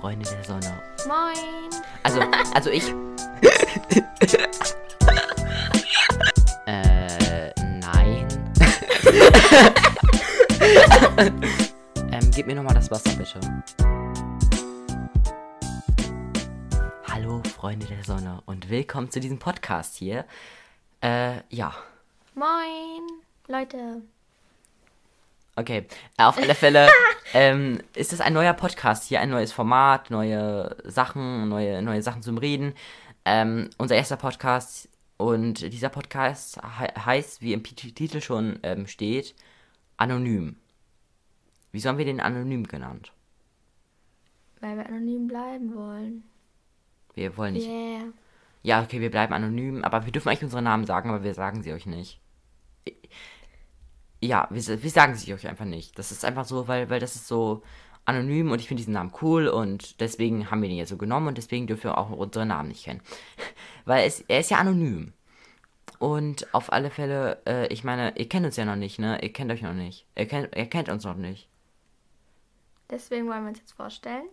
Freunde der Sonne. Moin. Also, also ich. äh, nein. ähm, gib mir nochmal das Wasser, bitte. Hallo, Freunde der Sonne und willkommen zu diesem Podcast hier. Äh, ja. Moin. Leute. Okay, auf alle Fälle ähm, ist es ein neuer Podcast hier, ein neues Format, neue Sachen, neue, neue Sachen zum Reden. Ähm, unser erster Podcast und dieser Podcast he heißt, wie im Titel schon ähm, steht, Anonym. Wieso haben wir den Anonym genannt? Weil wir anonym bleiben wollen. Wir wollen nicht. Yeah. Ja, okay, wir bleiben anonym, aber wir dürfen eigentlich unsere Namen sagen, aber wir sagen sie euch nicht. Ja, wir, wir sagen sie euch einfach nicht. Das ist einfach so, weil, weil das ist so anonym und ich finde diesen Namen cool und deswegen haben wir den jetzt so genommen und deswegen dürfen wir auch unsere Namen nicht kennen. weil es, er ist ja anonym. Und auf alle Fälle, äh, ich meine, ihr kennt uns ja noch nicht, ne? Ihr kennt euch noch nicht. Ihr kennt, ihr kennt uns noch nicht. Deswegen wollen wir uns jetzt vorstellen.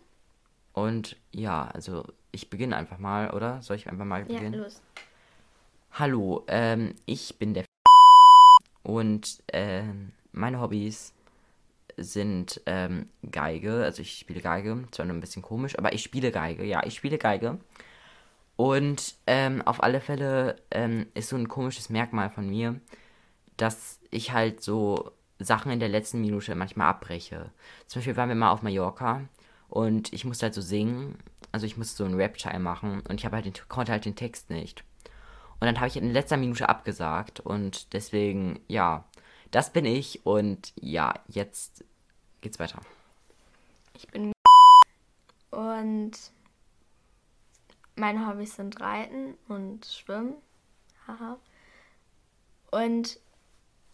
Und ja, also ich beginne einfach mal, oder? Soll ich einfach mal Ja, beginnen? los. Hallo, ähm, ich bin der und ähm, meine Hobbys sind ähm, Geige, also ich spiele Geige, zwar nur ein bisschen komisch, aber ich spiele Geige, ja, ich spiele Geige. Und ähm, auf alle Fälle ähm, ist so ein komisches Merkmal von mir, dass ich halt so Sachen in der letzten Minute manchmal abbreche. Zum Beispiel waren wir mal auf Mallorca und ich musste halt so singen, also ich musste so einen Rap-Teil machen und ich habe halt den, konnte halt den Text nicht. Und dann habe ich in letzter Minute abgesagt und deswegen, ja, das bin ich und ja, jetzt geht's weiter. Ich bin und meine Hobbys sind Reiten und Schwimmen. Haha. Und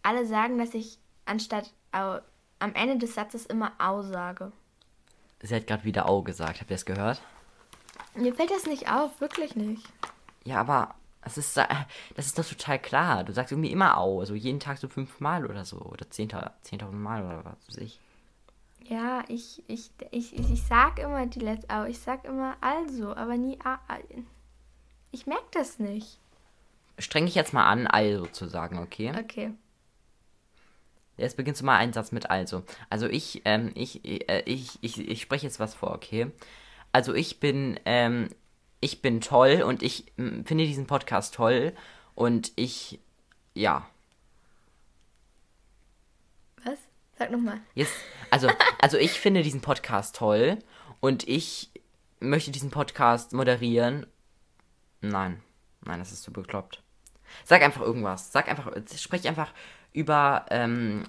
alle sagen, dass ich anstatt au, am Ende des Satzes immer au sage. Sie hat gerade wieder Au gesagt, habt ihr das gehört? Mir fällt das nicht auf, wirklich nicht. Ja, aber das ist, äh, das ist doch total klar. Du sagst irgendwie immer Au, also jeden Tag so fünfmal oder so. Oder zehntausend 10 Mal oder was weiß ich. Ja, ich, ich, ich, ich, ich sag immer die letzte Au. Ich sag immer also, aber nie a. a. Ich merke das nicht. Streng dich jetzt mal an, also zu sagen, okay? Okay. Jetzt beginnst du mal einen Satz mit also. Also ich, ähm, ich, äh, ich, ich, ich spreche jetzt was vor, okay? Also ich bin, ähm, ich bin toll und ich mm, finde diesen Podcast toll und ich, ja. Was? Sag nochmal. Jetzt, also, also ich finde diesen Podcast toll und ich möchte diesen Podcast moderieren. Nein, nein, das ist zu bekloppt. Sag einfach irgendwas. Sag einfach, sprech einfach über, ähm,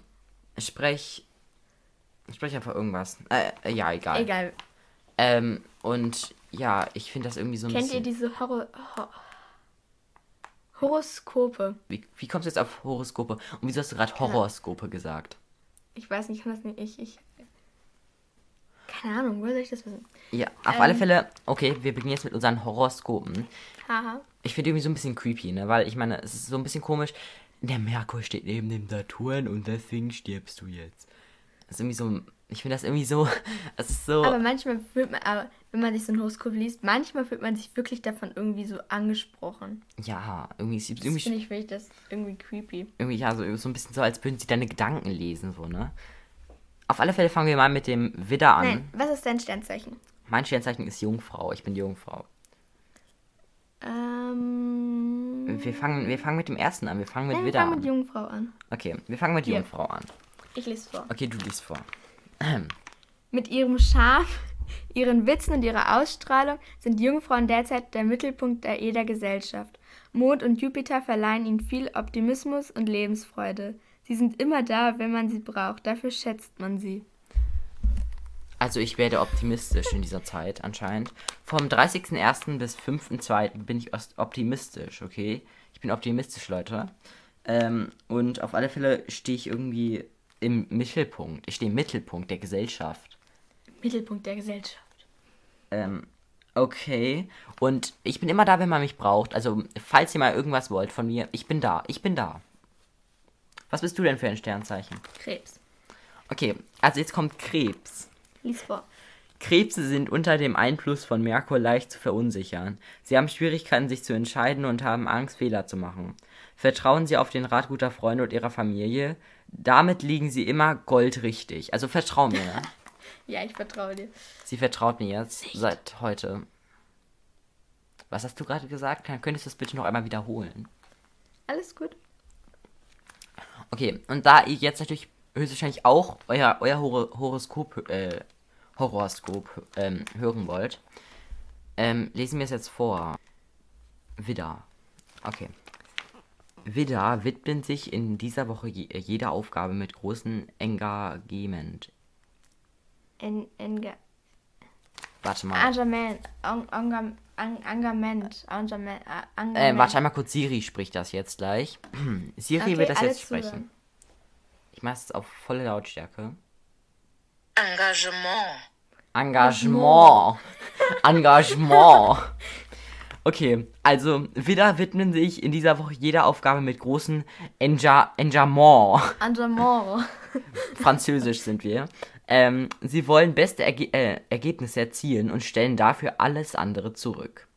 sprech, sprech einfach irgendwas. Äh, äh, ja, egal. Egal. Ähm, und ja, ich finde das irgendwie so ein Kennt ihr bisschen. diese Horo Ho Horoskope? Wie, wie kommst du jetzt auf Horoskope? Und wieso hast du gerade Horoskope gesagt? Ich weiß nicht, ich kann das nicht. Ich, ich. Keine Ahnung, woher soll ich das wissen? Ja, auf Ähm. alle Fälle, okay, wir beginnen jetzt mit unseren Horoskopen. Haha. Ich finde irgendwie so ein bisschen creepy, ne? Weil ich meine, es ist so ein bisschen komisch. Der Merkur steht neben dem Saturn und deswegen stirbst du jetzt. Das ist irgendwie so. Ich finde das irgendwie so. Es ist so. Aber manchmal fühlt man, aber wenn man sich so ein Horoskop liest, manchmal fühlt man sich wirklich davon irgendwie so angesprochen. ja, irgendwie, ist- Das irgendwie, finde ich, finde ich das irgendwie creepy. irgendwie ja, so, so ein bisschen so, als würden sie deine Gedanken lesen, so, ne? Auf alle Fälle fangen wir mal mit dem Widder an. Nein, was ist dein Sternzeichen? Mein Sternzeichen ist Jungfrau. Ich bin Jungfrau. Ähm. Wir fangen, wir fangen mit dem ersten an. Wir fangen mit Nein, wir Widder fangen mit an. Jungfrau an. Okay, wir fangen mit Hier. Jungfrau an. Ich lese vor. Okay, du liest vor. Mit ihrem Charme, ihren Witzen und ihrer Ausstrahlung sind Jungfrauen derzeit der Mittelpunkt der jeder Gesellschaft. Mond und Jupiter verleihen ihnen viel Optimismus und Lebensfreude. Sie sind immer da, wenn man sie braucht. Dafür schätzt man sie. Also ich werde optimistisch in dieser Zeit anscheinend. Vom 30.01. bis 5.02. bin ich optimistisch, okay? Ich bin optimistisch, Leute. Ähm, und auf alle Fälle stehe ich irgendwie im Mittelpunkt. Ich stehe im Mittelpunkt der Gesellschaft. Mittelpunkt der Gesellschaft. Ähm, okay. Und ich bin immer da, wenn man mich braucht. Also, falls ihr mal irgendwas wollt von mir, ich bin da. Ich bin da. Was bist du denn für ein Sternzeichen? Krebs. Okay, also jetzt kommt Krebs. Lies vor. Krebse sind unter dem Einfluss von Merkur leicht zu verunsichern. Sie haben Schwierigkeiten, sich zu entscheiden und haben Angst, Fehler zu machen. Vertrauen Sie auf den Rat guter Freunde und Ihrer Familie. Damit liegen Sie immer goldrichtig. Also vertrau mir. Ne? Ja, ich vertraue dir. Sie vertraut mir jetzt seit heute. Was hast du gerade gesagt? Kann- Könntest du das bitte noch einmal wiederholen? Alles gut. Okay, und da ihr jetzt natürlich höchstwahrscheinlich auch euer, euer Horo Horoskop, äh, Horoskop ähm, hören wollt, ähm, lesen wir es jetzt vor. Widder. Okay. Widder widmen sich in dieser Woche je, jeder Aufgabe mit großem Engagement. En, Enge, Warte mal. Engagement. Eng- Engam- Eng- Engagement. Engagement. äh, Äh, Engagement. warte einmal kurz, Siri spricht das jetzt gleich. Siri Okay, wird das jetzt sprechen. zuhören. Ich mache es auf volle Lautstärke. Engagement. Engagement. Engagement. Okay, also wieder widmen sich in dieser Woche jeder Aufgabe mit großem Enga Engagement. Engagement. Französisch sind wir. Ähm, sie wollen beste Erge äh, Ergebnisse erzielen und stellen dafür alles andere zurück.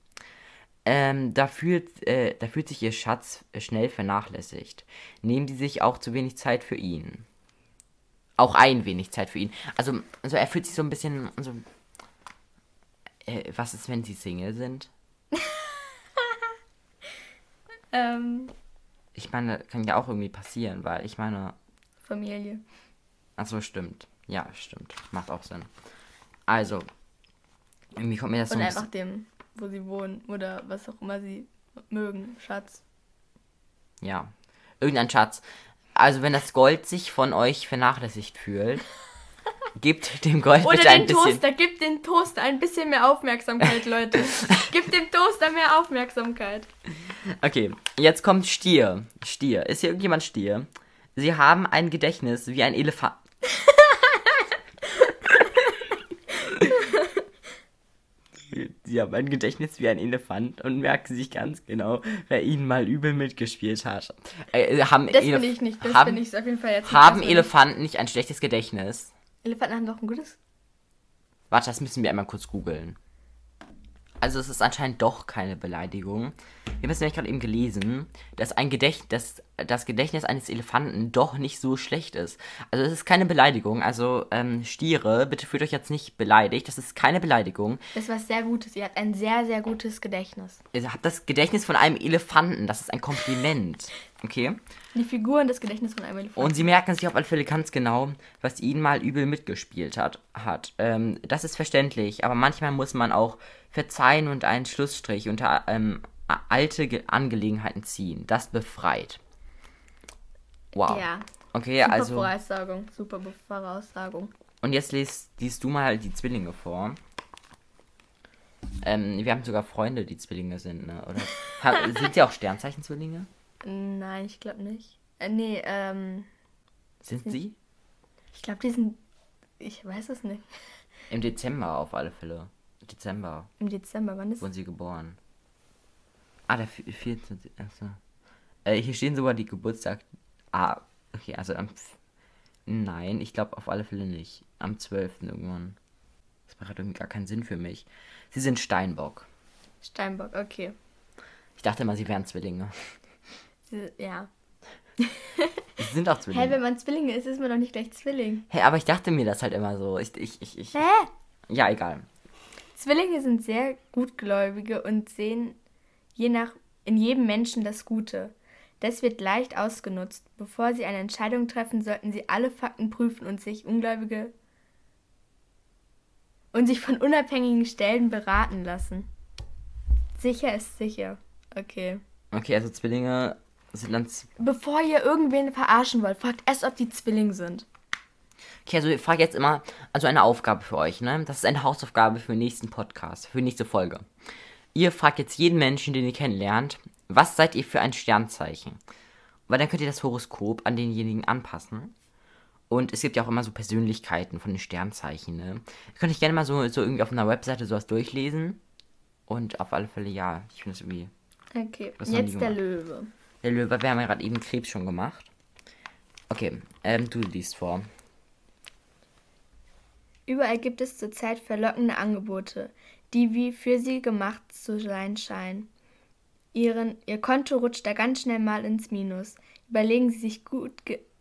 Ähm, da, fühlt, äh, da fühlt sich ihr Schatz äh, schnell vernachlässigt. Nehmen die sich auch zu wenig Zeit für ihn. Auch ein wenig Zeit für ihn. Also, also er fühlt sich so ein bisschen so. Äh, was ist, wenn sie Single sind? Ähm, Ich meine, kann ja auch irgendwie passieren, weil ich meine, Familie. Ach so, stimmt. Ja, stimmt. Macht auch Sinn. Also, irgendwie kommt mir das so Und ein einfach dem, wo sie wohnen oder was auch immer sie mögen. Schatz. Ja. Irgendein Schatz. Also, wenn das Gold sich von euch vernachlässigt fühlt, gebt dem Gold Oder ein den bisschen. Toaster. Gib den Toaster ein bisschen mehr Aufmerksamkeit, Leute. Gib dem Toaster mehr Aufmerksamkeit. Okay, jetzt kommt Stier. Stier. Ist hier irgendjemand Stier? Sie haben ein Gedächtnis wie ein Elefant. Sie haben ein Gedächtnis wie ein Elefant und merken sich ganz genau, wer ihnen mal übel mitgespielt hat. Äh, haben Das Elef- ich nicht. Das haben, ich auf jeden Fall jetzt haben Elefanten nicht ein schlechtes Gedächtnis? Elefanten haben doch ein gutes. Warte, das müssen wir einmal kurz googeln. Also es ist anscheinend doch keine Beleidigung. Wir haben es nämlich gerade eben gelesen, dass ein Gedächt dass das Gedächtnis eines Elefanten doch nicht so schlecht ist. Also es ist keine Beleidigung. Also ähm, Stiere, bitte fühlt euch jetzt nicht beleidigt. Das ist keine Beleidigung. Das ist was sehr Gutes. Ihr habt ein sehr, sehr gutes Gedächtnis. Ihr habt das Gedächtnis von einem Elefanten. Das ist ein Kompliment. Okay? Die Figuren des Gedächtnisses von einem Elefanten. Und sie merken sich auf alle Fälle ganz genau, was ihnen mal übel mitgespielt hat. hat. Ähm, das ist verständlich, aber manchmal muss man auch verzeihen und einen Schlussstrich unter ähm, alte Ge Angelegenheiten ziehen. Das befreit. Wow. Ja. Okay, Super also. Voraussagung. Super Voraussagung. Und jetzt liest, liest du mal die Zwillinge vor. Ähm, wir haben sogar Freunde, die Zwillinge sind, ne? Oder sind sie auch Sternzeichen-Zwillinge? Nein, ich glaube nicht. Äh, nee, ähm. Sind sie? Ich glaube, die sind. Ich weiß es nicht. Im Dezember auf alle Fälle. Dezember. Im Dezember, wann ist wurden sie geboren. Ah, der vi- 14. Achso. Äh, hier stehen sogar die Geburtstag. Ah, okay, also am. Nein, ich glaube auf alle Fälle nicht. Am 12. irgendwann. Das macht irgendwie gar keinen Sinn für mich. Sie sind Steinbock. Steinbock, okay. Ich dachte immer, sie wären Zwillinge. Sie- Ja. Sie sind auch Hä, Zwillinge. wenn man Zwillinge ist, ist man doch nicht gleich Zwilling. Hey, aber ich dachte mir das halt immer so. Ich, ich, ich, ich. Hä? Ja, egal. Zwillinge sind sehr gutgläubige und sehen je nach in jedem Menschen das Gute. Das wird leicht ausgenutzt. Bevor sie eine Entscheidung treffen, sollten sie alle Fakten prüfen und sich ungläubige und sich von unabhängigen Stellen beraten lassen. Sicher ist sicher. Okay. Okay, also Zwillinge sind dann. Z Bevor ihr irgendwen verarschen wollt, fragt erst, ob die Zwilling sind. Okay, also ich frage jetzt immer, also eine Aufgabe für euch, ne? Das ist eine Hausaufgabe für den nächsten Podcast, für die nächste Folge. Ihr fragt jetzt jeden Menschen, den ihr kennenlernt, was seid ihr für ein Sternzeichen? Weil dann könnt ihr das Horoskop an denjenigen anpassen. Und es gibt ja auch immer so Persönlichkeiten von den Sternzeichen, ne? Ihr könnt euch gerne mal so, so irgendwie auf einer Webseite sowas durchlesen. Und auf alle Fälle, ja, ich finde es irgendwie. Okay, jetzt der? Löwe. Der Löwe, wir haben ja gerade eben Krebs schon gemacht. Okay, ähm, du liest vor. Überall gibt es zurzeit verlockende Angebote, die wie für sie gemacht zu sein scheinen. Ihren, ihr Konto rutscht da ganz schnell mal ins Minus. Überlegen Sie sich gut,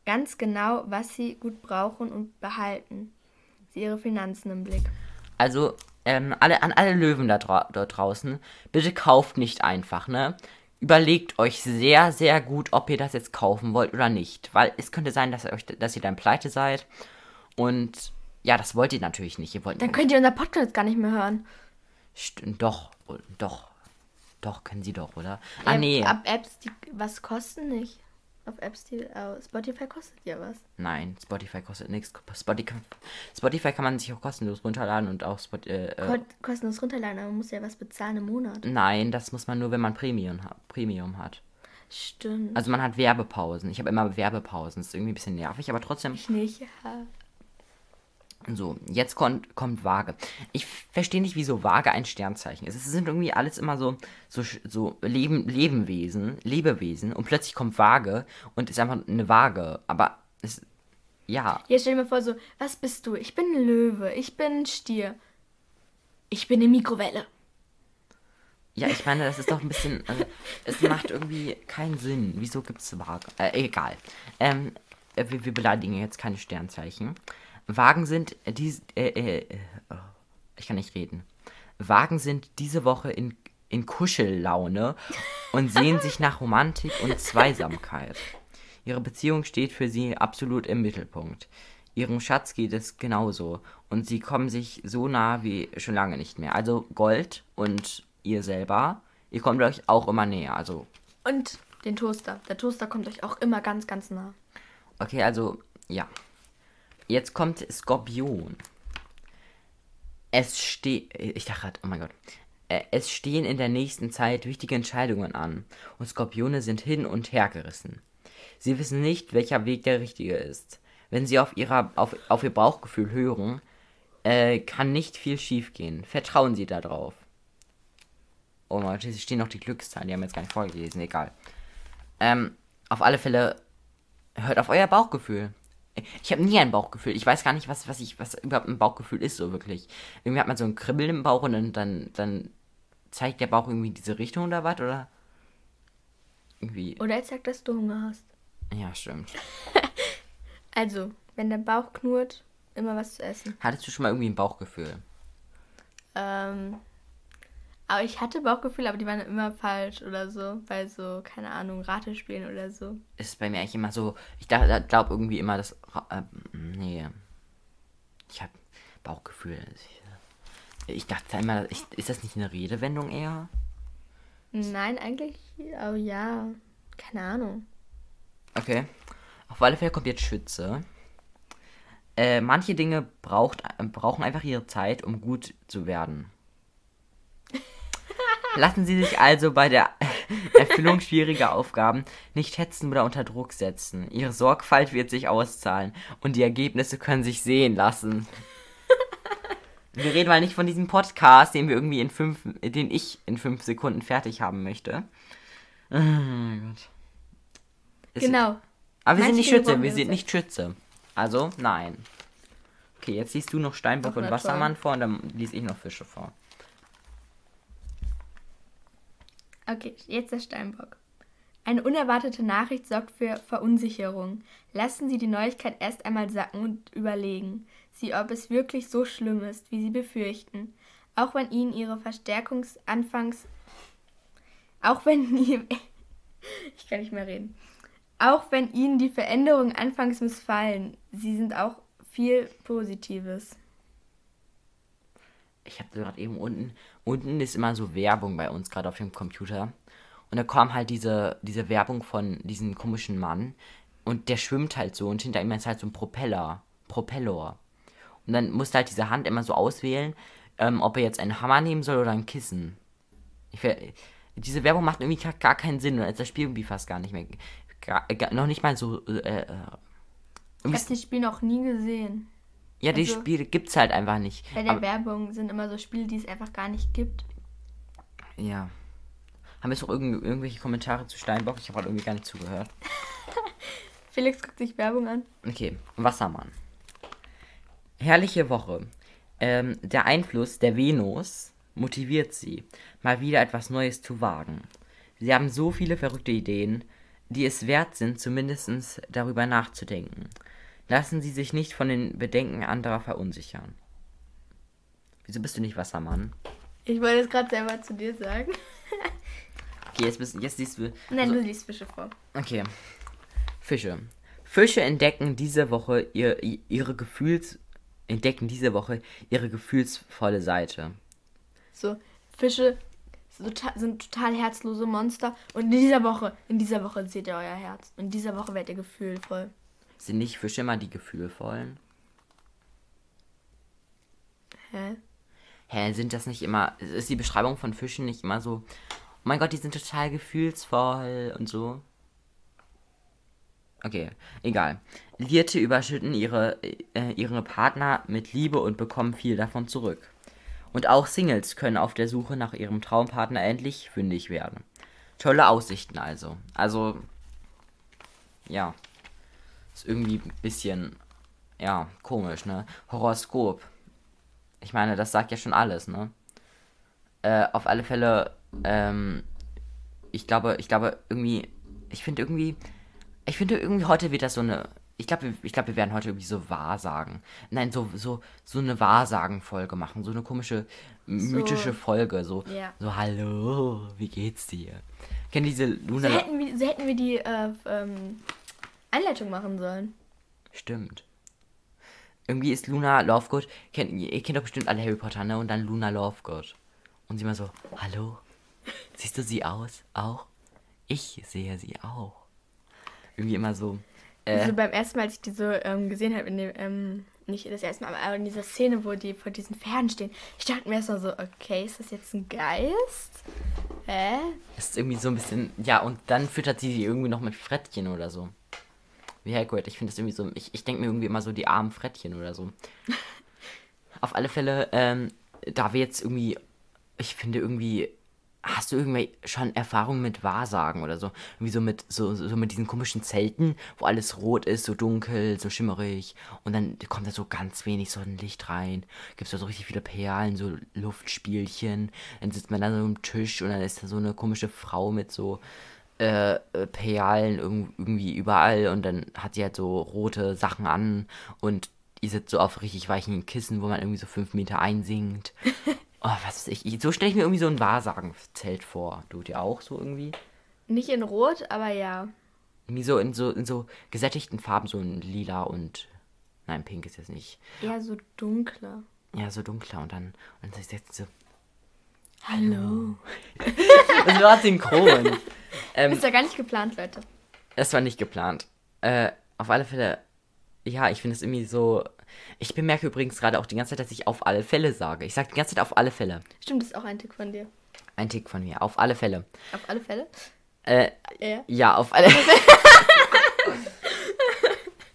ganz genau, was Sie gut brauchen und behalten Sie Ihre Finanzen im Blick. Also, ähm, alle, an alle Löwen da dra draußen, bitte kauft nicht einfach, ne? Überlegt euch sehr, sehr gut, ob ihr das jetzt kaufen wollt oder nicht. Weil es könnte sein, dass ihr, euch, dass ihr dann pleite seid. Und ja, das wollt ihr natürlich nicht. Ihr wollt Dann könnt ihr unser Podcast gar nicht mehr hören. Stimmt, doch, doch. Doch, können sie doch, oder? Ah, Ja, nee. Ab Apps, die was kosten nicht. Auf Apps, die. äh, Spotify kostet ja was. Nein, Spotify kostet nichts. Spotify, Spotify kann man sich auch kostenlos runterladen und auch Spot, äh, äh, Ko kostenlos runterladen, aber man muss ja was bezahlen im Monat. Nein, das muss man nur, wenn man Premium, ha Premium hat. Stimmt. Also man hat Werbepausen. Ich habe immer Werbepausen. Das ist irgendwie ein bisschen nervig, aber trotzdem. ich nicht. Ja. So, jetzt kommt, kommt Waage. Ich verstehe nicht, wieso Waage ein Sternzeichen ist. Es sind irgendwie alles immer so, so, so Leben, Lebenwesen, Lebewesen und plötzlich kommt Waage und ist einfach eine Waage. Aber es, ja, Jetzt stell dir mal vor, so, was bist du? Ich bin ein Löwe, ich bin ein Stier. Ich bin eine Mikrowelle. ja, ich meine, das ist doch ein bisschen, also, es macht irgendwie keinen Sinn. Wieso gibt es Waage? Äh, egal. Ähm, äh, wir, wir beleidigen jetzt keine Sternzeichen. Wagen sind, dies, äh, äh, äh, oh, ich kann nicht reden. Wagen sind diese Woche in, in Kuschellaune und sehen sich nach Romantik und Zweisamkeit. Ihre Beziehung steht für sie absolut im Mittelpunkt. Ihrem Schatz geht es genauso und sie kommen sich so nah wie schon lange nicht mehr. Also Gold und ihr selber, ihr kommt euch auch immer näher. Also, Und den Toaster. Der Toaster kommt euch auch immer ganz, ganz nah. okay, also, ja. Jetzt kommt Skorpion. Es steht, ich dachte gerade, oh mein Gott. Äh, Es stehen in der nächsten Zeit wichtige Entscheidungen an und Skorpione sind hin und her gerissen. Sie wissen nicht, welcher Weg der richtige ist. Wenn sie auf, ihrer, auf, auf ihr Bauchgefühl hören, äh, kann nicht viel schiefgehen. Vertrauen Sie darauf. Oh mein Gott, hier stehen noch die Glückszahlen, die haben jetzt gar nicht vorgelesen, egal. Ähm, auf alle Fälle, hört auf euer Bauchgefühl. Ich habe nie ein Bauchgefühl. Ich weiß gar nicht, was, was ich, was überhaupt ein Bauchgefühl ist, so wirklich. Irgendwie hat man so ein Kribbeln im Bauch und dann, dann, dann zeigt der Bauch irgendwie diese Richtung oder was, oder? Irgendwie. Oder jetzt sagt, dass du Hunger hast. Ja, stimmt. Also, wenn der Bauch knurrt, immer was zu essen. Hattest du schon mal irgendwie ein Bauchgefühl? Ähm, aber ich hatte Bauchgefühle, aber die waren immer falsch oder so. Bei so, keine Ahnung, Ratespielen oder so. Ist bei mir eigentlich immer so. Ich glaube irgendwie immer, dass. Äh, nee. Ich habe Bauchgefühl. Ich, dachte immer, ich, ist das nicht eine Redewendung eher? Nein, eigentlich, oh ja, keine Ahnung. Okay. Auf alle Fälle kommt jetzt Schütze. Äh, manche Dinge braucht, brauchen einfach ihre Zeit, um gut zu werden. Lassen Sie sich also bei der Erfüllung schwieriger Aufgaben nicht hetzen oder unter Druck setzen. Ihre Sorgfalt wird sich auszahlen und die Ergebnisse können sich sehen lassen. Wir reden mal nicht von diesem Podcast, den wir irgendwie in fünf, den ich in fünf Sekunden fertig haben möchte. Oh Gott. Ist- Genau. aber wir sind Manche nicht Dinge Schütze, wir sind nicht Schütze. Also, nein. Okay, jetzt liest du noch Steinbock und Wassermann vor und dann lese ich noch Fische vor. Okay, jetzt der Steinbock. Eine unerwartete Nachricht sorgt für Verunsicherung. Lassen Sie die Neuigkeit erst einmal sacken und überlegen Sie, ob es wirklich so schlimm ist, wie Sie befürchten. Auch wenn Ihnen Ihre Verstärkungsanfangs... Auch wenn... ich kann nicht mehr reden. Auch wenn Ihnen die Veränderungen anfangs missfallen, Sie sind auch viel Positives. Ich habe gerade eben unten, unten ist immer so Werbung bei uns, gerade auf dem Computer. Und da kam halt diese, diese Werbung von diesem komischen Mann. Und der schwimmt halt so und hinter ihm ist halt so ein Propeller. Propeller. Und dann musste halt diese Hand immer so auswählen, ähm, ob er jetzt einen Hammer nehmen soll oder ein Kissen. Ich, diese Werbung macht irgendwie gar, gar keinen Sinn und als das Spiel irgendwie fast gar nicht mehr. Gar, gar, noch nicht mal so. Äh, äh, Ich habe das Spiel noch nie gesehen. Ja, die also- Spiele gibt's halt einfach nicht. Bei der Aber- Werbung sind immer so Spiele, die es einfach gar nicht gibt. Ja. Haben wir jetzt noch irgend, irgendwelche Kommentare zu Steinbock? Ich habe halt irgendwie gar nicht zugehört. Felix guckt sich Werbung an. Okay, Wassermann. Herrliche Woche. Ähm, der Einfluss der Venus motiviert sie, mal wieder etwas Neues zu wagen. Sie haben so viele verrückte Ideen, die es wert sind, zumindest darüber nachzudenken. Lassen Sie sich nicht von den Bedenken anderer verunsichern. Wieso bist du nicht Wassermann? Ich wollte es gerade selber zu dir sagen. Okay, jetzt, bist, jetzt liest du. Nein, du liest Fische vor. Okay. Fische. Fische entdecken diese Woche ihr, ihre Gefühls entdecken diese Woche ihre gefühlsvolle Seite. So, Fische sind total herzlose Monster und in dieser Woche, in dieser Woche seht ihr euer Herz. In dieser Woche werdet ihr gefühlvoll. Sind nicht Fische immer die gefühlvollen? Hä? Hä, sind das nicht immer. Ist die Beschreibung von Fischen nicht immer so. Oh mein Gott, die sind total gefühlsvoll und so? Okay, egal. Lierte überschütten ihre, äh, ihre Partner mit Liebe und bekommen viel davon zurück. Und auch Singles können auf der Suche nach ihrem Traumpartner endlich fündig werden. Tolle Aussichten also. Also, ja. Ist irgendwie ein bisschen, ja, komisch, ne? Horoskop. Ich meine, das sagt ja schon alles, ne? Äh, auf alle Fälle, ähm, ich glaube, ich glaube irgendwie, ich finde irgendwie, ich finde irgendwie heute wird das so eine, ich glaube, ich glaube, wir werden heute irgendwie so Wahrsagen, nein, so, so, so eine Wahrsagen-Folge machen, so eine komische, mythische so, Folge, so, ja. so, hallo, wie geht's dir? Kennt diese Luna? So hätten wir, so hätten wir die äh, ähm, Einleitung machen sollen. Stimmt. Irgendwie ist Luna Lovegood, kennt, ihr kennt doch bestimmt alle Harry Potter, ne? Und dann Luna Lovegood. Und sie mal so, hallo, siehst du sie aus? Auch? Ich sehe sie auch. Irgendwie immer so. Äh, also beim ersten Mal, als ich die so ähm, gesehen habe, in dem, ähm, nicht das erste Mal, aber in dieser Szene, wo die vor diesen Pferden stehen, ich dachte mir erstmal so, okay, ist das jetzt ein Geist? Hä? Ist irgendwie so ein bisschen, ja, und dann füttert sie sie irgendwie noch mit Frettchen oder so wie Hagrid. Ich finde das irgendwie so, ich, ich denke mir irgendwie immer so die armen Frettchen oder so. Auf alle Fälle, ähm, da wir jetzt irgendwie, ich finde irgendwie, hast du irgendwie schon Erfahrung mit Wahrsagen oder so? Irgendwie so mit, so, so mit diesen komischen Zelten, wo alles rot ist, so dunkel, so schimmerig. Und dann kommt da so ganz wenig Sonnenlicht rein. Gibt es da so richtig viele Perlen, so Luftspielchen. Dann sitzt man da so am Tisch und dann ist da so eine komische Frau mit so äh, äh, Perlen irgendwie überall und dann hat sie halt so rote Sachen an und die sitzt so auf richtig weichen Kissen, wo man irgendwie so fünf Meter einsinkt. Oh, was weiß ich. So stelle ich mir irgendwie so ein Wahrsagenzelt vor. Du dir auch so irgendwie? Nicht in Rot, aber ja. Irgendwie so in so, in so gesättigten Farben, so ein Lila und. Nein, pink ist jetzt nicht. Eher so dunkler. Ja, so dunkler und dann. Und dann sagt sie so. Hallo. das war synchron. Ähm, ist ja gar nicht geplant, Leute. Es war nicht geplant. Äh, auf alle Fälle, ja, ich finde es irgendwie so. Ich bemerke übrigens gerade auch die ganze Zeit, dass ich auf alle Fälle sage. Ich sage die ganze Zeit auf alle Fälle. Stimmt, das ist auch ein Tick von dir. Ein Tick von mir, auf alle Fälle. Auf alle Fälle? Äh, ja. ja, auf alle Fälle.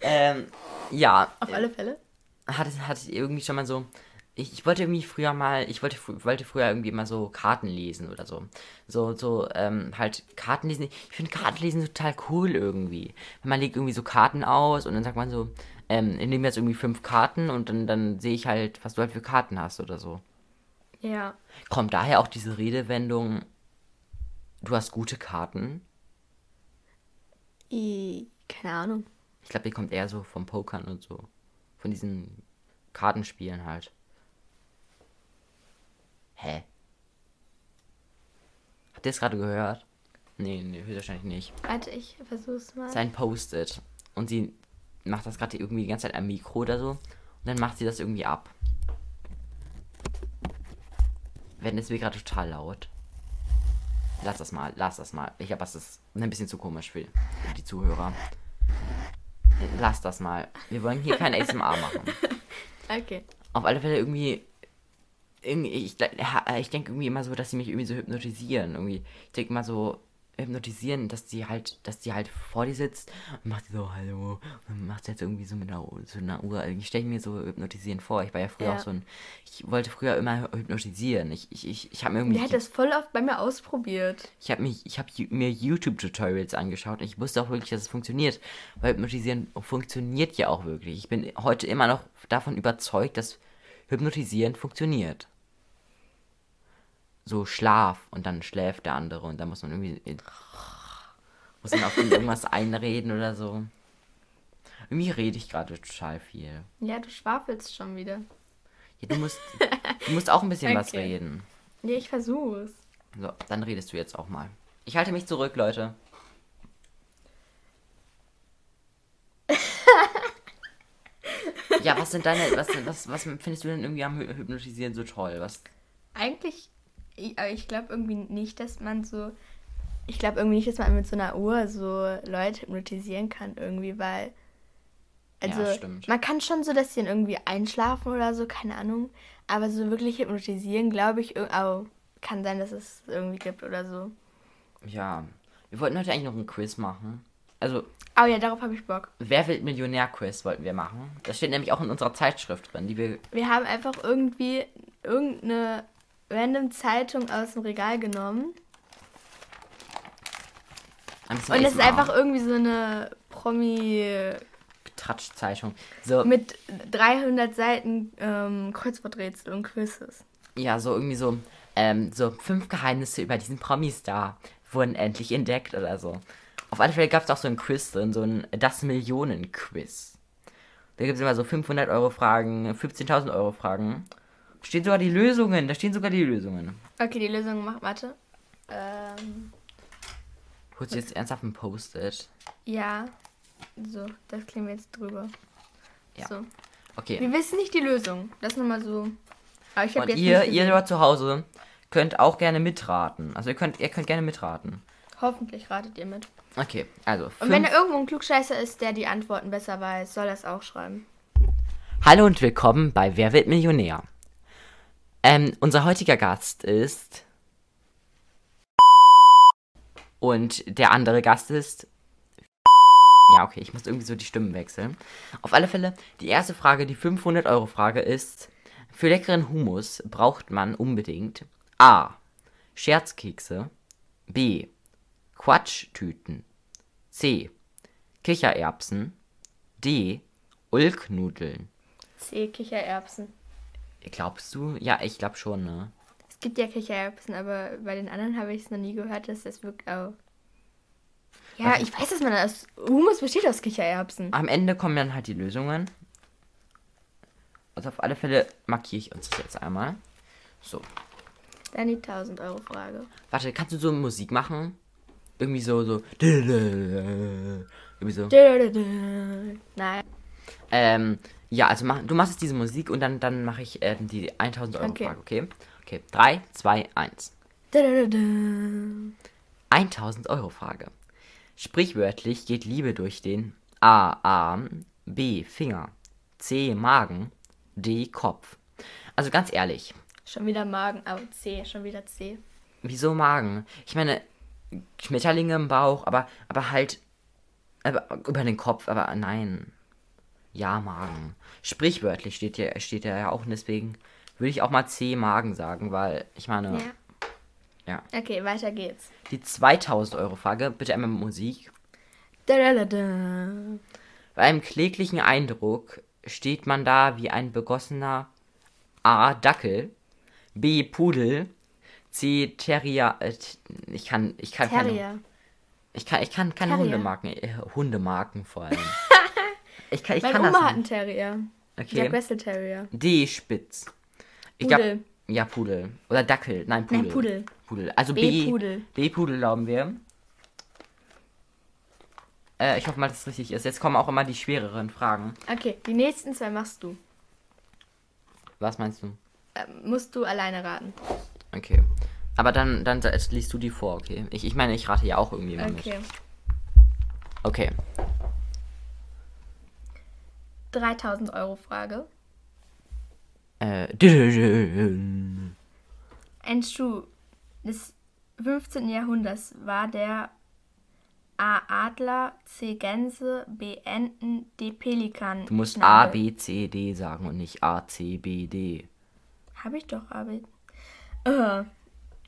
ähm, ja. Auf alle Fälle? Hatte, hatte irgendwie schon mal so ich, ich wollte irgendwie früher mal, ich wollte, wollte früher irgendwie mal so Karten lesen oder so. So, so, ähm, halt Karten lesen. Ich finde Karten lesen total cool irgendwie. Man legt irgendwie so Karten aus und dann sagt man so, ähm, ich nehme jetzt irgendwie fünf Karten und dann, dann sehe ich halt, was du halt für Karten hast oder so. Ja. Kommt daher auch diese Redewendung, du hast gute Karten? I, keine Ahnung. Ich glaube, die kommt eher so vom Pokern und so. Von diesen Kartenspielen halt. Hä? Habt ihr es gerade gehört? Nee, nee, höchstwahrscheinlich nicht. Warte, ich versuch's mal. Sein Post-it. Und sie macht das gerade irgendwie die ganze Zeit am Mikro oder so. Und dann macht sie das irgendwie ab. Wenn es mir gerade total laut. Lass das mal, lass das mal. Ich glaube, das ist ein bisschen zu komisch für die Zuhörer. Lass das mal. Wir wollen hier kein ASMR machen. Okay. Auf alle Fälle irgendwie ich, ich denke irgendwie immer so, dass sie mich irgendwie so hypnotisieren. Irgendwie, ich denke immer so, hypnotisieren, dass sie halt, dass die halt vor dir sitzt und macht so Hallo und macht jetzt irgendwie so mit einer, so einer Uhr. Ich stelle mir so hypnotisieren vor. Ich war ja früher ja. auch so ein, ich wollte früher immer hypnotisieren. Ich, ich, ich, ich habe mir irgendwie. Der hat das voll oft bei mir ausprobiert. Ich habe mich, ich habe mir YouTube-Tutorials angeschaut und ich wusste auch wirklich, dass es funktioniert. Weil hypnotisieren funktioniert ja auch wirklich. Ich bin heute immer noch davon überzeugt, dass Hypnotisieren funktioniert. So Schlaf und dann schläft der andere und dann muss man irgendwie muss man auf ihn irgendwas einreden oder so. Irgendwie rede ich gerade total viel. Ja, du schwafelst schon wieder. Ja, du musst du musst auch ein bisschen was Okay. reden. Nee, ich versuch's. So, dann redest du jetzt auch mal. Ich halte mich zurück, Leute. ja, was sind deine, was, was, was findest du denn irgendwie am Hy- Hypnotisieren so toll? Was, Eigentlich, ich, aber ich glaube irgendwie nicht, dass man so. Ich glaube irgendwie nicht, dass man mit so einer Uhr so Leute hypnotisieren kann, irgendwie, weil. Also, Ja, stimmt. man kann schon so, dass sie dann irgendwie einschlafen oder so, keine Ahnung. Aber so wirklich hypnotisieren, glaube ich, oh, kann sein, dass es irgendwie gibt oder so. ja, wir wollten heute eigentlich noch ein Quiz machen. Also, Oh ja, darauf habe ich Bock. Wer wird Millionär-Quiz wollten wir machen. Das steht nämlich auch in unserer Zeitschrift drin, die wir. Wir haben einfach irgendwie irgendeine random Zeitung aus dem Regal genommen. Und es ist einfach irgendwie so eine Promi Tratsch-Zeitung. So, mit 300 Seiten ähm, Kreuzworträtsel und Quizzes. ja, so irgendwie so, ähm, so fünf Geheimnisse über diesen Promi-Star wurden endlich entdeckt oder so. Auf alle Fälle gab es auch so ein Quiz drin, so ein Das Millionen-Quiz. Da gibt es immer so 500 Euro Fragen, 15.000 Euro Fragen. Stehen sogar die Lösungen, da stehen sogar die Lösungen. Okay, die Lösung macht, warte. Ähm, Holst du jetzt ernsthaft ein Post-it? ja. So, das kleben wir jetzt drüber. Ja. So. Okay. Wir wissen nicht die Lösung. Das nur mal so. Aber ich habe Und jetzt ihr, ihr dort zu Hause könnt auch gerne mitraten. Also ihr könnt, ihr könnt gerne mitraten. Hoffentlich ratet ihr mit. Okay, also. Und wenn da irgendwo ein Klugscheißer ist, der die Antworten besser weiß, soll er es auch schreiben. Hallo und willkommen bei Wer wird Millionär? Ähm, unser heutiger Gast ist. Und der andere Gast ist. Ja, okay, ich muss irgendwie so die Stimmen wechseln. Auf alle Fälle, die erste Frage, die 500-Euro-Frage ist: Für leckeren Hummus braucht man unbedingt A. Scherzkekse, B. Quatschtüten, C. Kichererbsen, D. Ulknudeln. C, Kichererbsen. Glaubst du? Ja, ich glaube schon, ne? Es gibt ja Kichererbsen, aber bei den anderen habe ich es noch nie gehört, dass das wirklich auch. Ja, Also- ich weiß, dass man das. Hummus besteht aus Kichererbsen. Am Ende kommen dann halt die Lösungen. Also auf alle Fälle markiere ich uns das jetzt einmal. So. Dann die 1000 Euro Frage. Warte, kannst du so Musik machen? Irgendwie so, so. Irgendwie so. Nein. Ähm, ja, also mach, du machst jetzt diese Musik und dann, dann mache ich ähm, die 1000 Euro Okay. Frage, okay? Okay, 3, 2, 1. 1000 Euro Frage. Sprichwörtlich geht Liebe durch den A. Arm, B. Finger, C. Magen, D. Kopf. Also ganz ehrlich, Schon wieder Magen, aber C, schon wieder C. wieso Magen? Ich meine, Schmetterlinge im Bauch, aber, aber halt aber über den Kopf, aber nein. Ja, Magen. Sprichwörtlich steht ja, steht ja auch und deswegen würde ich auch mal C. Magen sagen, weil ich meine, Ja. ja. Okay, weiter geht's. Die 2000 Euro Frage, bitte einmal mit Musik. Da-da-da-da. Bei einem kläglichen Eindruck steht man da wie ein begossener A. Dackel, B. Pudel, C. Terrier. Äh, ich kann, ich kann keine, Terrier. ich kann, ich kann keine Terrier. Hundemarken, äh, Hundemarken vor allem. ich kann, ich Meine kann Oma das hat einen. Terrier. Okay. Jack Russell Terrier. D. Spitz. Ich glaub- Pudel. ja, Pudel. Oder Dackel. Nein, Pudel. Nein, Pudel. Pudel. Also B. B. Pudel. B. Pudel glauben wir. Äh, ich hoffe mal, dass es richtig ist. Jetzt kommen auch immer die schwereren Fragen. Okay, die nächsten zwei machst du. Was meinst du? Ähm, musst du alleine raten. Okay. Aber dann, dann liest du die vor, okay? Ich, ich meine, ich rate ja auch irgendwie mal mit. Okay. Okay. 3000 Euro Frage. Äh, Ein Schuh des 15. Jahrhunderts war der A. Adler, C. Gänse, B. Enten, D. Pelikan. du musst A, B, C, D sagen und nicht A, C, B, D. Hab ich doch, aber. Äh. Ha,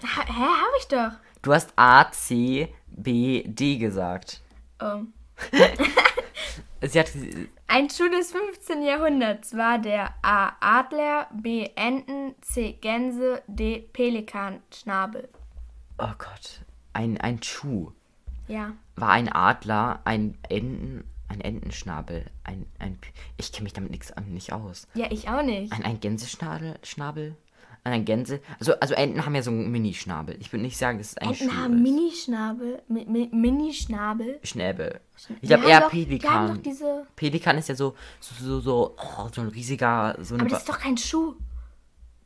hä, hab ich doch. Du hast A, C, B, D gesagt. Oh. Sie hat. Ein Schuh des 15. Jahrhunderts war der A. Adler, B. Enten, C. Gänse, D. Pelikanschnabel. Oh Gott. Ein, ein Schuh. Ja. War ein Adler, ein Enten, ein Entenschnabel, ein, ein. Ich kenne mich damit nix, nicht aus. Ja, ich auch nicht. Ein, ein Gänseschnabel? Schnabel? Ein Gänse. Also, also Enten haben ja so einen Minischnabel. Ich würde nicht sagen, dass es ein Enten Schuh haben ist. Minischnabel. Mi Mi Minischnabel. Schnäbel. Ich glaube eher doch- Pelikan. diese. Pelikan ist ja so, so, so, so, oh, so ein riesiger, so. Aber das ist doch kein Schuh.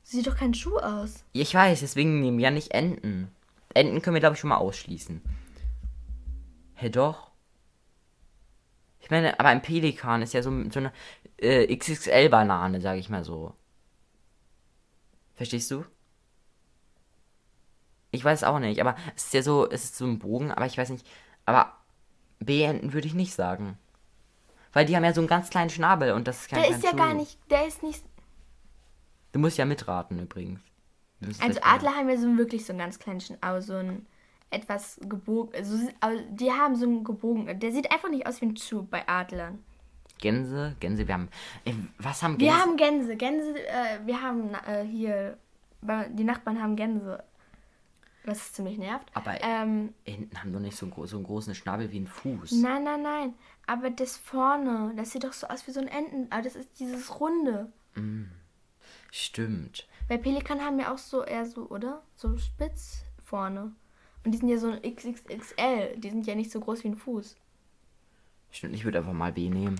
Sieht doch kein Schuh aus. ich weiß, deswegen nehmen wir ja nicht Enten. Enten können wir, glaube ich, schon mal ausschließen. Hä, doch? Ich meine, aber ein Pelikan ist ja so, so eine äh, XXL-Banane, sage ich mal so. Verstehst du? Ich weiß auch nicht, aber es ist ja so, es ist so ein Bogen, aber ich weiß nicht. Aber B-Enten würde ich nicht sagen. Weil die haben ja so einen ganz kleinen Schnabel und das ist kein Der ist ja gar nicht. Der ist nicht. Du musst ja mitraten übrigens. Also Adler haben ja so wirklich so einen ganz kleinen Schn- aber so ein etwas gebogen. Also, also die haben so einen gebogen. Der sieht einfach nicht aus wie ein Schuh bei Adlern. Gänse, Gänse, wir haben. Ey, was haben Gänse? Wir haben Gänse. Gänse, äh, wir haben äh, hier. Die Nachbarn haben Gänse. Was ziemlich nervt. Aber- Ähm, Enten haben doch nicht so, einen so einen großen Schnabel wie ein Fuß. nein, nein, nein. Aber das vorne, das sieht doch so aus wie so ein Enten. Aber das ist dieses Runde. Stimmt. Weil Pelikan haben ja auch so eher so, oder? So spitz vorne. Und die sind ja so ein XXXL. Die sind ja nicht so groß wie ein Fuß. Stimmt, ich würde einfach mal B nehmen.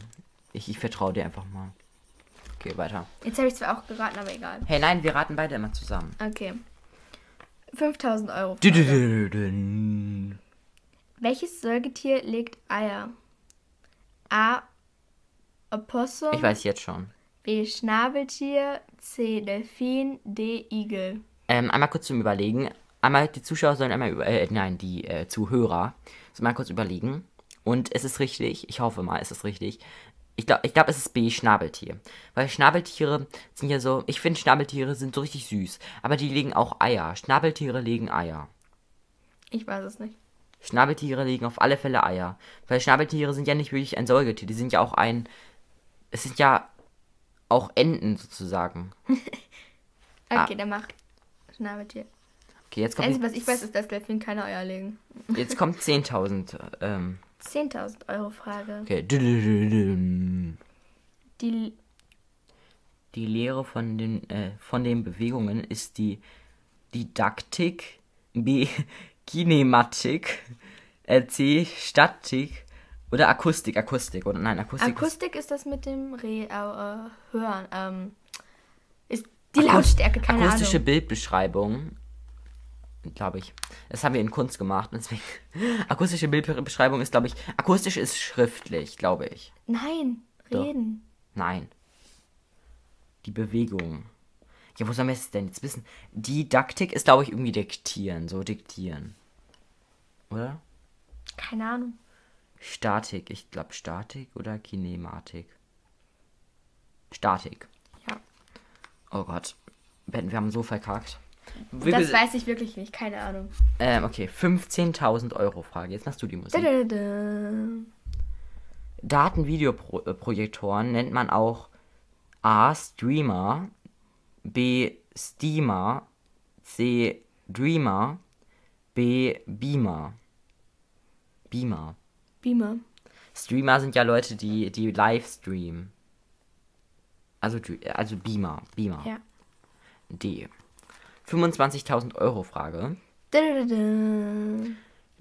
Ich, ich vertraue dir einfach mal. Okay, weiter. Jetzt habe ich zwar auch geraten, aber egal. Hey, nein, wir raten beide immer zusammen. Okay. 5000 Euro. Frage. Welches Säugetier legt Eier? A. Opossum. Ich weiß jetzt schon. B. Schnabeltier. C. Delfin. D. Igel. Ähm, einmal kurz zum Überlegen. Einmal, die Zuschauer sollen einmal über, äh, nein, die äh, Zuhörer sollen mal kurz überlegen. Und es ist richtig, ich hoffe mal, es ist richtig. Ich glaube, ich glaub, es ist B, Schnabeltier. Weil Schnabeltiere sind ja so, ich finde Schnabeltiere sind so richtig süß. Aber die legen auch Eier. Schnabeltiere legen Eier. Ich weiß es nicht. Schnabeltiere legen auf alle Fälle Eier. Weil Schnabeltiere sind ja nicht wirklich ein Säugetier, die sind ja auch ein. Es sind ja auch Enten sozusagen. Ah. Okay, dann mach Schnabeltier. Okay, jetzt Das Einzige, kommt, was ich weiß, ist, dass Delfin keine Eier legen. jetzt kommt 10.000. Ähm, 10.000 Euro Frage. okay. Die Die Lehre von den, äh, von den Bewegungen ist die Didaktik, B. Kinematik, äh, C. Statik oder Akustik. Akustik, oder nein, Akustik. ist- Akustik ist das mit dem Re äh, Hören. Ähm, ist die Akust- Lautstärke, keine Akustische Ahnung. Bildbeschreibung. Glaube ich. Das haben wir in Kunst gemacht. Deswegen. Akustische Bildbeschreibung ist, glaube ich. Akustisch ist schriftlich, glaube ich. Nein, Doch. reden. Nein. Die Bewegung. Ja, wo sollen wir es denn jetzt wissen? Didaktik ist, glaube ich, irgendwie diktieren. So diktieren. Oder? Keine Ahnung. Statik. Ich glaube Statik oder Kinematik. Statik. Ja. Oh Gott. Ben, wir haben so verkackt. Wie Das weiß ich wirklich nicht, keine Ahnung. Ähm, okay, 15.000 Euro Frage. Jetzt machst du die Musik. Dadada. Datenvideoprojektoren nennt man auch A. Streamer, B. Steamer, C. Dreamer, B. Beamer. Beamer. Beamer. Streamer sind ja Leute, die, die live streamen. Also, also Beamer. Beamer. Ja. D. 25.000 Euro Frage.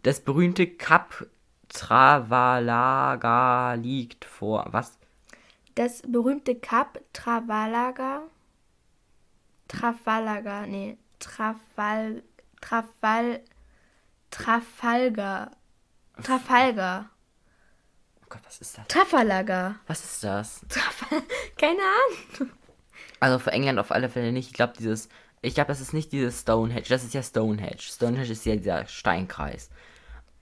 Das berühmte Kap Travalaga liegt vor. Was? Das berühmte Kap Travalaga. Trafalaga, nee, Trafal, Trafal, Trafalgar. Trafalgar. Oh Gott, was ist das? Trafalagar. Was ist das? Trafal keine Ahnung. Also für England auf alle Fälle nicht. Ich glaube, dieses. Ich glaube, das ist nicht dieses Stonehenge. Das ist ja Stonehenge. Stonehenge ist ja dieser Steinkreis.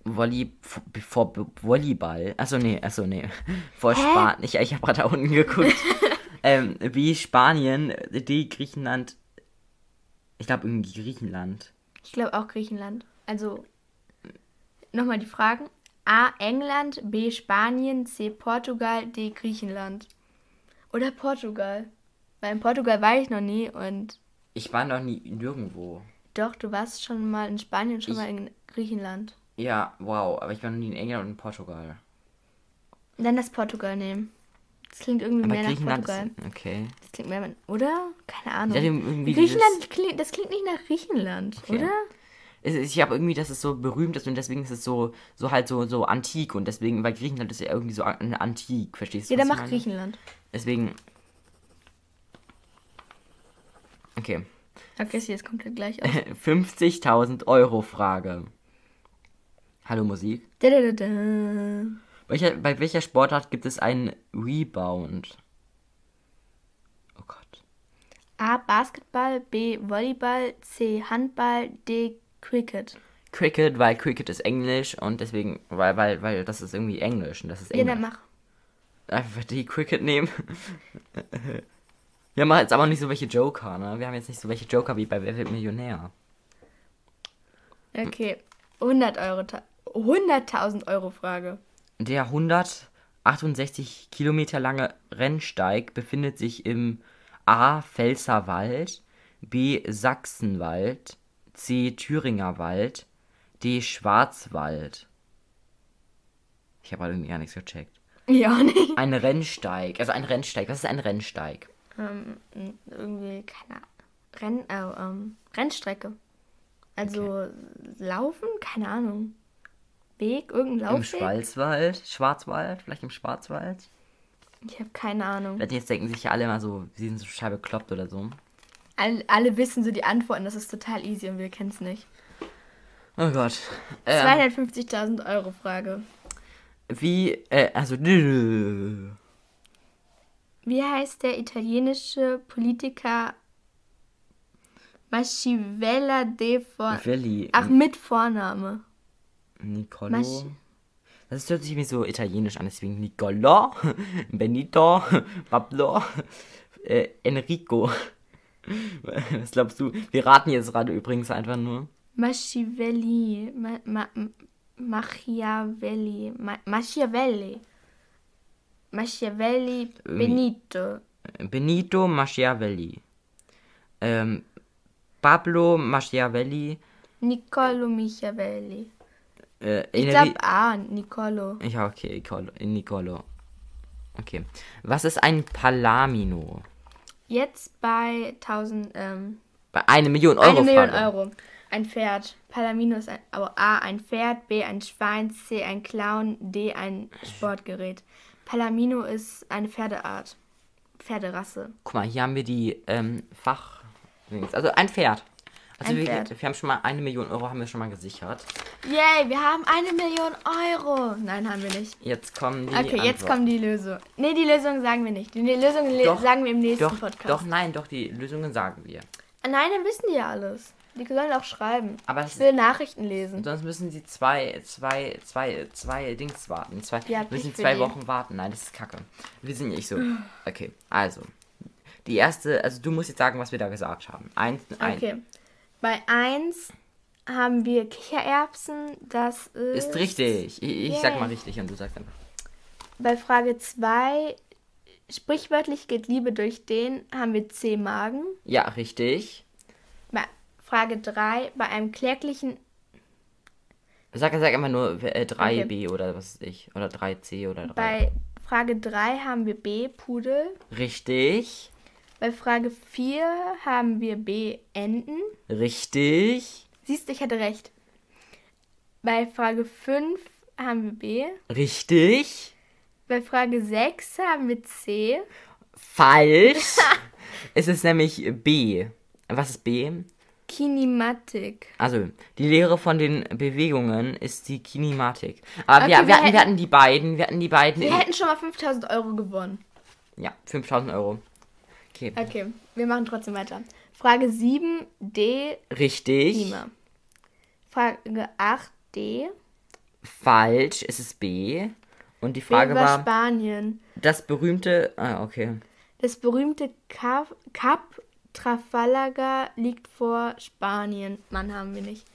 Volley, vor Volleyball. Achso, nee, achso, nee. Vor Spanien. Ich, ich habe gerade da unten geguckt. ähm, wie Spanien, die Griechenland. Ich glaube, irgendwie Griechenland. Ich glaube auch Griechenland. Also, nochmal die Fragen. A. England, B. Spanien, C. Portugal, D. Griechenland. Oder Portugal. Weil in Portugal war ich noch nie und Ich war noch nie nirgendwo. doch, du warst schon mal in Spanien, schon Ich- mal in Griechenland. Ja, wow, aber ich war noch nie in England und in Portugal. Dann das Portugal nehmen. Das klingt irgendwie Aber mehr nach Portugal. ist. Okay. Das klingt mehr, oder? Keine Ahnung. Griechenland klingt, das klingt nicht nach Griechenland, Okay. oder? Ich habe irgendwie, dass es so berühmt ist und deswegen ist es so, so halt so, so antik und deswegen, weil Griechenland ist ja irgendwie so an- antik, verstehst du? Ja, dann was ich mach meine? Griechenland. Deswegen. Okay. Okay, sieht jetzt komplett gleich aus. 50.000 Euro Frage. Hallo Musik. Da, da, da. Welcher, bei welcher Sportart gibt es einen Rebound? Oh Gott. A. Basketball, B. Volleyball, C. Handball, D. Cricket. Cricket, weil Cricket ist Englisch und deswegen, weil, weil, weil das ist irgendwie Englisch und das ist Ja, Englisch. dann mach. Einfach die Cricket nehmen. Wir haben jetzt aber nicht so welche Joker, ne? Wir haben jetzt nicht so welche Joker wie bei Wer wird Millionär. Okay. 100 Euro. ta- 100.000 Euro Frage. Der 168 Kilometer lange Rennsteig befindet sich im A. Pfälzerwald, B. Sachsenwald, C. Thüringer Wald, D. Schwarzwald. Ich habe irgendwie gar nichts gecheckt. Ja, nicht. Ein Rennsteig, also ein Rennsteig. Was ist ein Rennsteig? Ähm, irgendwie, keine Ahnung. Renn, äh, ähm, Rennstrecke. Also laufen? Keine Ahnung. Weg? Irgendein Im Laufweg? Schwarzwald? Schwarzwald? Vielleicht im Schwarzwald? Ich habe keine Ahnung. Jetzt denken sich ja alle immer so, sie sind so scheibe bekloppt oder so. Alle, alle wissen so die Antworten, das ist total easy und wir kennen es nicht. Oh Gott. Ähm, 250.000 Euro Frage. wie, äh, also, Wie heißt der italienische Politiker Maschivella de Vor... Willi, Ach, mit Vorname. Nicolo. Masch- Das hört sich mir so italienisch an, deswegen Nicolo, Benito, Pablo, äh, Enrico. Was glaubst du? Wir raten jetzt gerade übrigens einfach nur. Machiavelli. Ma, ma, Machiavelli. Ma, Machiavelli. Machiavelli Benito. Benito Machiavelli. Ähm, Pablo Machiavelli. Niccolo Machiavelli. Äh, Ich glaube A, Niccolo. Ja, okay, Nicolo. Nicolo. Okay. Was ist ein Palamino? Jetzt bei 1000, ähm, Bei eine Million Euro. eine Million Frage. Euro. Ein Pferd. Palamino ist ein, aber A, ein Pferd, B, ein Schwein, C, ein Clown, D, ein Sportgerät. Palamino ist eine Pferdeart. Pferderasse. Guck mal, hier haben wir die ähm, Fach. Also ein Pferd. Also Ein wir, Pferd. wir haben schon mal eine Million Euro haben wir schon mal gesichert. Yay, wir haben eine Million Euro. Nein, haben wir nicht. Jetzt kommen die. Okay, jetzt Antworten. kommt die Lösung. Nee, die Lösung sagen wir nicht. Die Lösung le Doch, sagen wir im nächsten Doch, Podcast. doch, nein, doch, die Lösungen sagen wir. Nein, dann wissen die ja alles. Die sollen auch schreiben. Aber Ich will Nachrichten lesen. sonst müssen sie zwei, zwei, zwei, zwei Dings warten. Zwei, Ja, müssen zwei die. Wochen warten. Nein, das ist kacke. Wir sind nicht so. Okay, also. Die erste, also du musst jetzt sagen, was wir da gesagt haben. Eins, ein. Okay. Bei 1 haben wir Kichererbsen. Das ist. Ist richtig. Ich, ich sag Yay. mal richtig und du sagst einfach. Bei Frage 2, sprichwörtlich geht Liebe durch den, haben wir C-Magen. Ja, richtig. Bei Frage 3, bei einem kläglichen. Sag, sag immer nur äh, 3b oder was weiß ich. Oder 3c oder 3. Bei Frage 3 haben wir B, Pudel. Richtig. Bei Frage 4 haben wir B, Enten. Richtig. Siehst du, ich hatte recht. Bei Frage 5 haben wir B. Richtig. Bei Frage 6 haben wir C. Falsch. es ist nämlich B. Was ist B? Kinematik. Also, die Lehre von den Bewegungen ist die Kinematik. Aber Okay, wir, wir wir, hatten, hätten- wir hatten die beiden, wir hatten die beiden. Wir hätten schon mal 5000 Euro gewonnen. ja, 5000 Euro. Okay, Okay, wir machen trotzdem weiter. Frage 7, D, richtig. Klima. Frage 8, D. Falsch, es ist B. Und die B Frage war war, Spanien. das berühmte. Ah, okay. Das berühmte Kap, Kap Trafalgar liegt vor Spanien. Mann, haben wir nicht.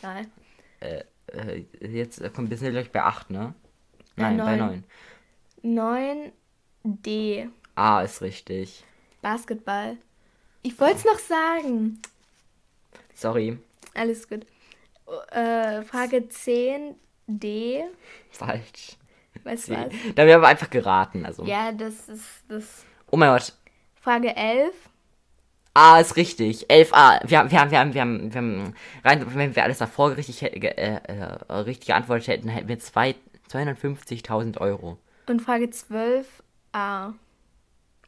Egal. äh, jetzt äh, kommt wir sind gleich bei 8, ne? Ja, Nein, bei neun. 9. 9D. A ist richtig. Basketball. Ich wollte es noch sagen. Sorry, Alles gut. Äh, Frage 10D. falsch. Was war's? Da haben wir aber einfach geraten, also. Ja, das ist das. Oh mein Gott. Frage 11. A ist richtig. 11a. Wir haben, wir haben, wir haben, wir haben, wir haben rein, wenn wir alles davor richtig, äh, äh, richtig geantwortet hätten, hätten wir zwei, 250.000 Euro. Und Frage 12a.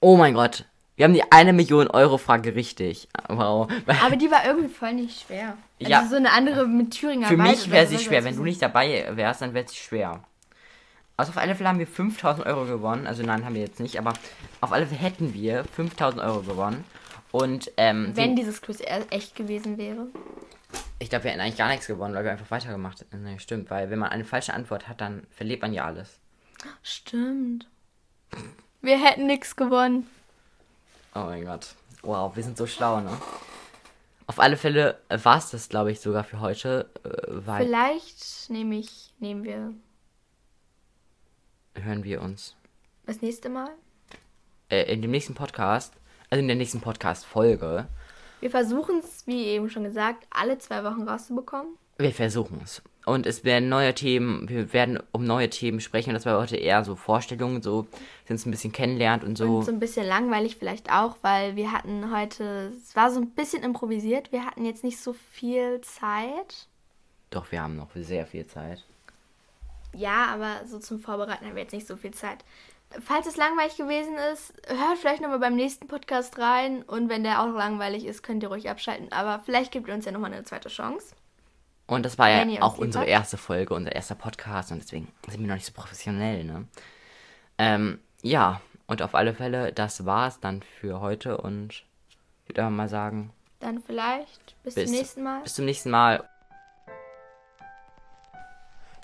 Oh mein Gott. Wir haben die eine Million Euro Frage richtig. Wow. Aber die war irgendwie voll nicht schwer. Also Ja. so eine andere mit Thüringer Für mich wäre sie schwer. Wenn du nicht dabei wärst, dann wäre es schwer. Also auf alle Fälle haben wir 5000 Euro gewonnen. Also nein, haben wir jetzt nicht. Aber auf alle Fälle hätten wir 5000 Euro gewonnen. Und ähm, Wenn die, dieses Quiz e- echt gewesen wäre. ich glaube, wir hätten eigentlich gar nichts gewonnen, weil wir einfach weitergemacht hätten. Nee, stimmt, weil wenn man eine falsche Antwort hat, dann verliert man ja alles. Stimmt. Wir hätten nichts gewonnen. Oh mein Gott. Wow, wir sind so schlau, ne? Auf alle Fälle war es das, glaube ich, sogar für heute. Äh, weil Vielleicht nehme ich, nehmen wir hören wir uns das nächste Mal. äh, in dem nächsten Podcast, also in der nächsten Podcast-Folge. Wir versuchen es, wie eben schon gesagt, alle zwei Wochen rauszubekommen. Wir versuchen es. Und es werden neue Themen, wir werden um neue Themen sprechen. Und das war heute eher so Vorstellungen, so sind es ein bisschen kennenlernt und so. Und so ein bisschen langweilig vielleicht auch, weil wir hatten heute, es war so ein bisschen improvisiert. Wir hatten jetzt nicht so viel Zeit. Doch, wir haben noch sehr viel Zeit. Ja, aber so zum Vorbereiten haben wir jetzt nicht so viel Zeit. Falls es langweilig gewesen ist, hört vielleicht nochmal beim nächsten Podcast rein. Und wenn der auch langweilig ist, könnt ihr ruhig abschalten. Aber vielleicht gibt ihr uns ja nochmal eine zweite Chance. Und das war ja auch unsere habt. erste Folge, unser erster Podcast und deswegen sind wir noch nicht so professionell, ne? Ähm, ja, und auf alle Fälle, das war's dann für heute und ich würde mal sagen, Dann vielleicht bis, bis, zum nächsten Mal. bis zum nächsten Mal.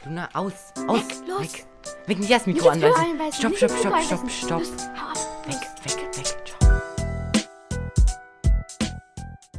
Luna, aus, aus, Weg, los. weg. Weg, nicht das Mikro anweisen. einbeißen, Stopp, stopp, stopp, stopp, stopp.